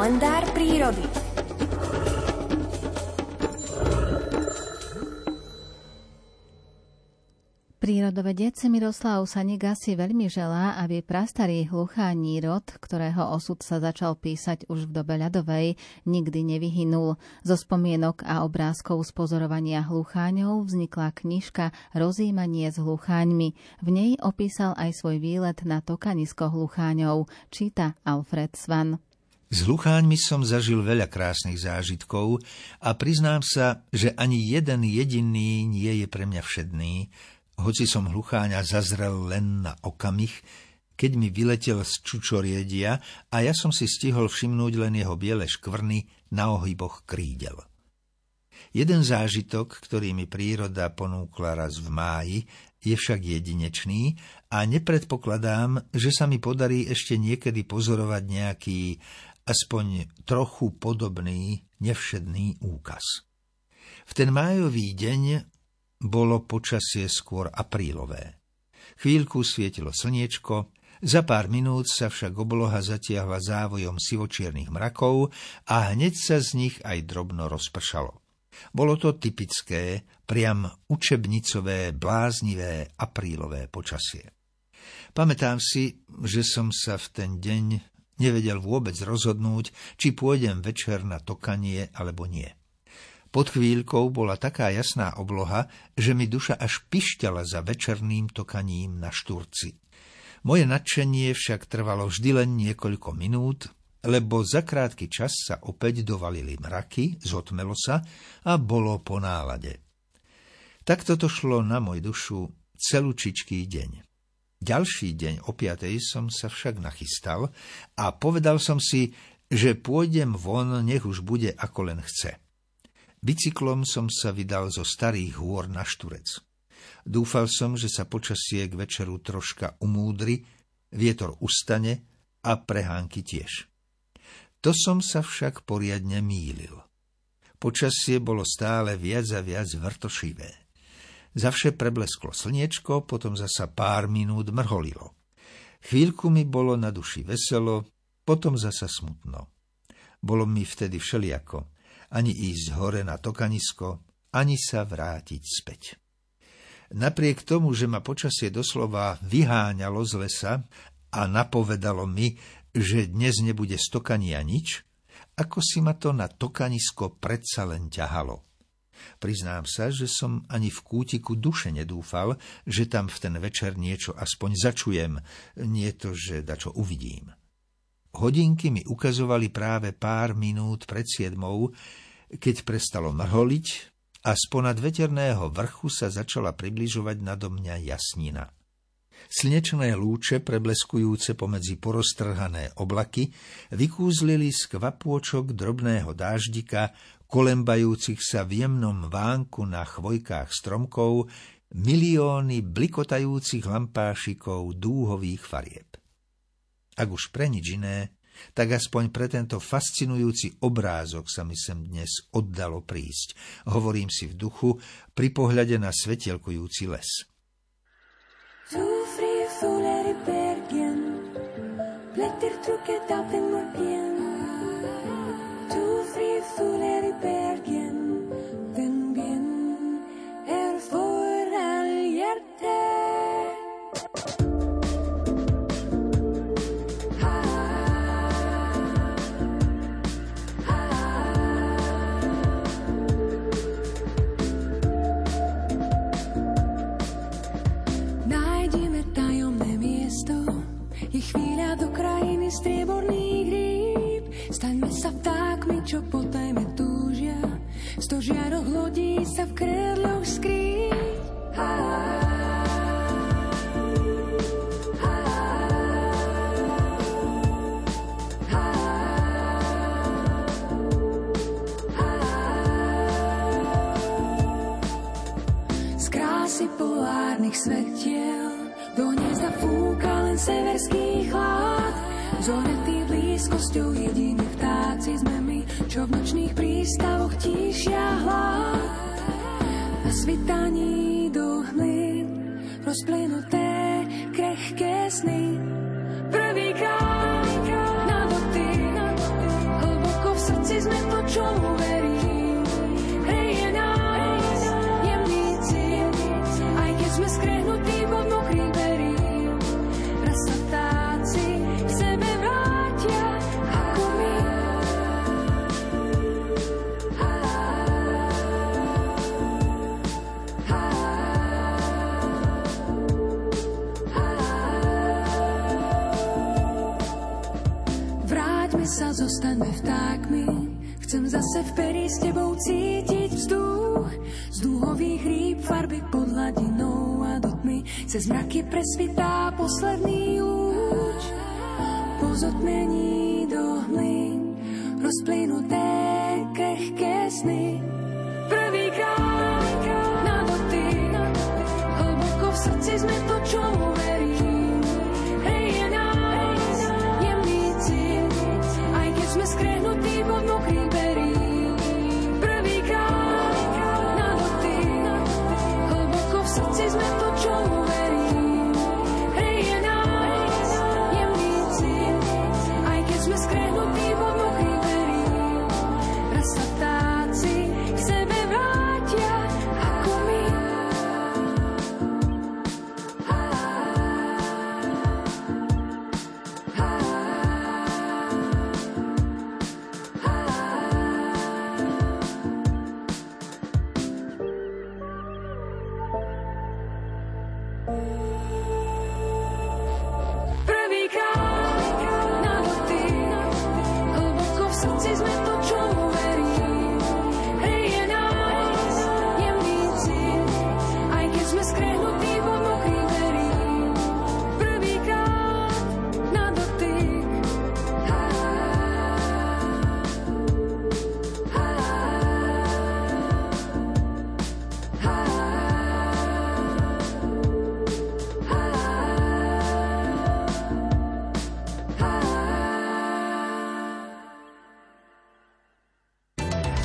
Kalendár prírody. Prírodovedec Miroslav Saniga si veľmi želá, aby prastarý hluchání rod, ktorého osud sa začal písať už v dobe ľadovej, nikdy nevyhynul. Zo spomienok a obrázkov z pozorovania hlucháňov vznikla knižka Rozímanie s hlucháňmi. V nej opísal aj svoj výlet na tokanisko hlucháňov, číta Alfred Svan. S hlucháňmi som zažil veľa krásnych zážitkov a priznám sa, že ani jeden jediný nie je pre mňa všedný, hoci som hlucháňa zazrel len na okamih, keď mi vyletel z čučoriedia a ja som si stihol všimnúť len jeho biele škvrny na ohyboch krídel. Jeden zážitok, ktorý mi príroda ponúkla raz v máji, je však jedinečný a nepredpokladám, že sa mi podarí ešte niekedy pozorovať nejaký aspoň trochu podobný, nevšedný úkaz. V ten májový deň bolo počasie skôr aprílové. Chvíľku svietilo slniečko, za pár minút sa však obloha zatiahla závojom sivočiernych mrakov a hneď sa z nich aj drobno rozpršalo. Bolo to typické, priam učebnicové, bláznivé aprílové počasie. Pamätám si, že som sa v ten deň nevedel vôbec rozhodnúť, či pôjdem večer na tokanie alebo nie. Pod chvíľkou bola taká jasná obloha, že mi duša až pišťala za večerným tokaním na šturci. Moje nadšenie však trvalo vždy len niekoľko minút, lebo za krátky čas sa opäť dovalili mraky, zotmelo sa a bolo po nálade. Takto to šlo na môj dušu celúčičký deň. Ďalší deň o piatej som sa však nachystal a povedal som si, že pôjdem von, nech už bude ako len chce. Bicyklom som sa vydal zo starých hôr na Šturec. Dúfal som, že sa počasie k večeru troška umúdri, vietor ustane a prehánky tiež. To som sa však poriadne mýlil. Počasie bolo stále viac a viac vrtošivé. Zavše preblesklo slniečko, potom zasa pár minút mrholilo. Chvíľku mi bolo na duši veselo, potom zasa smutno. Bolo mi vtedy všeliako – ani ísť hore na tokanisko, ani sa vrátiť späť. Napriek tomu, že ma počasie doslova vyháňalo z lesa a napovedalo mi, že dnes nebude stokania nič, ako si ma to na tokanisko predsa len ťahalo. Priznám sa, že som ani v kútiku duše nedúfal, že tam v ten večer niečo aspoň začujem, nie to, že dačo uvidím. Hodinky mi ukazovali práve pár minút pred siedmou, keď prestalo mrholiť a sponad veterného vrchu sa začala približovať nado mňa jasnina. Slnečné lúče, prebleskujúce pomedzi poroztrhané oblaky, vykúzlili z kvapôčok drobného dáždika, kolembajúcich sa v jemnom vánku na chvojkách stromkov, milióny blikotajúcich lampášikov dúhových farieb ak už pre nič iné, tak aspoň pre tento fascinujúci obrázok sa mi sem dnes oddalo prísť. Hovorím si v duchu pri pohľade na svetelkujúci les. Letter to get up in my pen. Two, three, sooner, better. Sto žiaroch lodí sa v kredloch skrýť. Krásy polárnych svetiel do hniezda fúka len severský chlad. Zoretý blízkosťou jediní vtáci sme my, čo v nočných prístavoch tíšia hlad. Na svitaní hmly rozplynuté krehké sny. Vráťme sa, zostaňme vtákmi. Chcem zase v perí s tebou cítiť vzduch. Z dúhových rýb farby pod hladinou a do tmy. Cez mraky presvitá posledný lúč. Po zotmení do hmy rozplynuté krehké sny. Prvýkrát na dotyk, hlboko v srdci sme to, čo.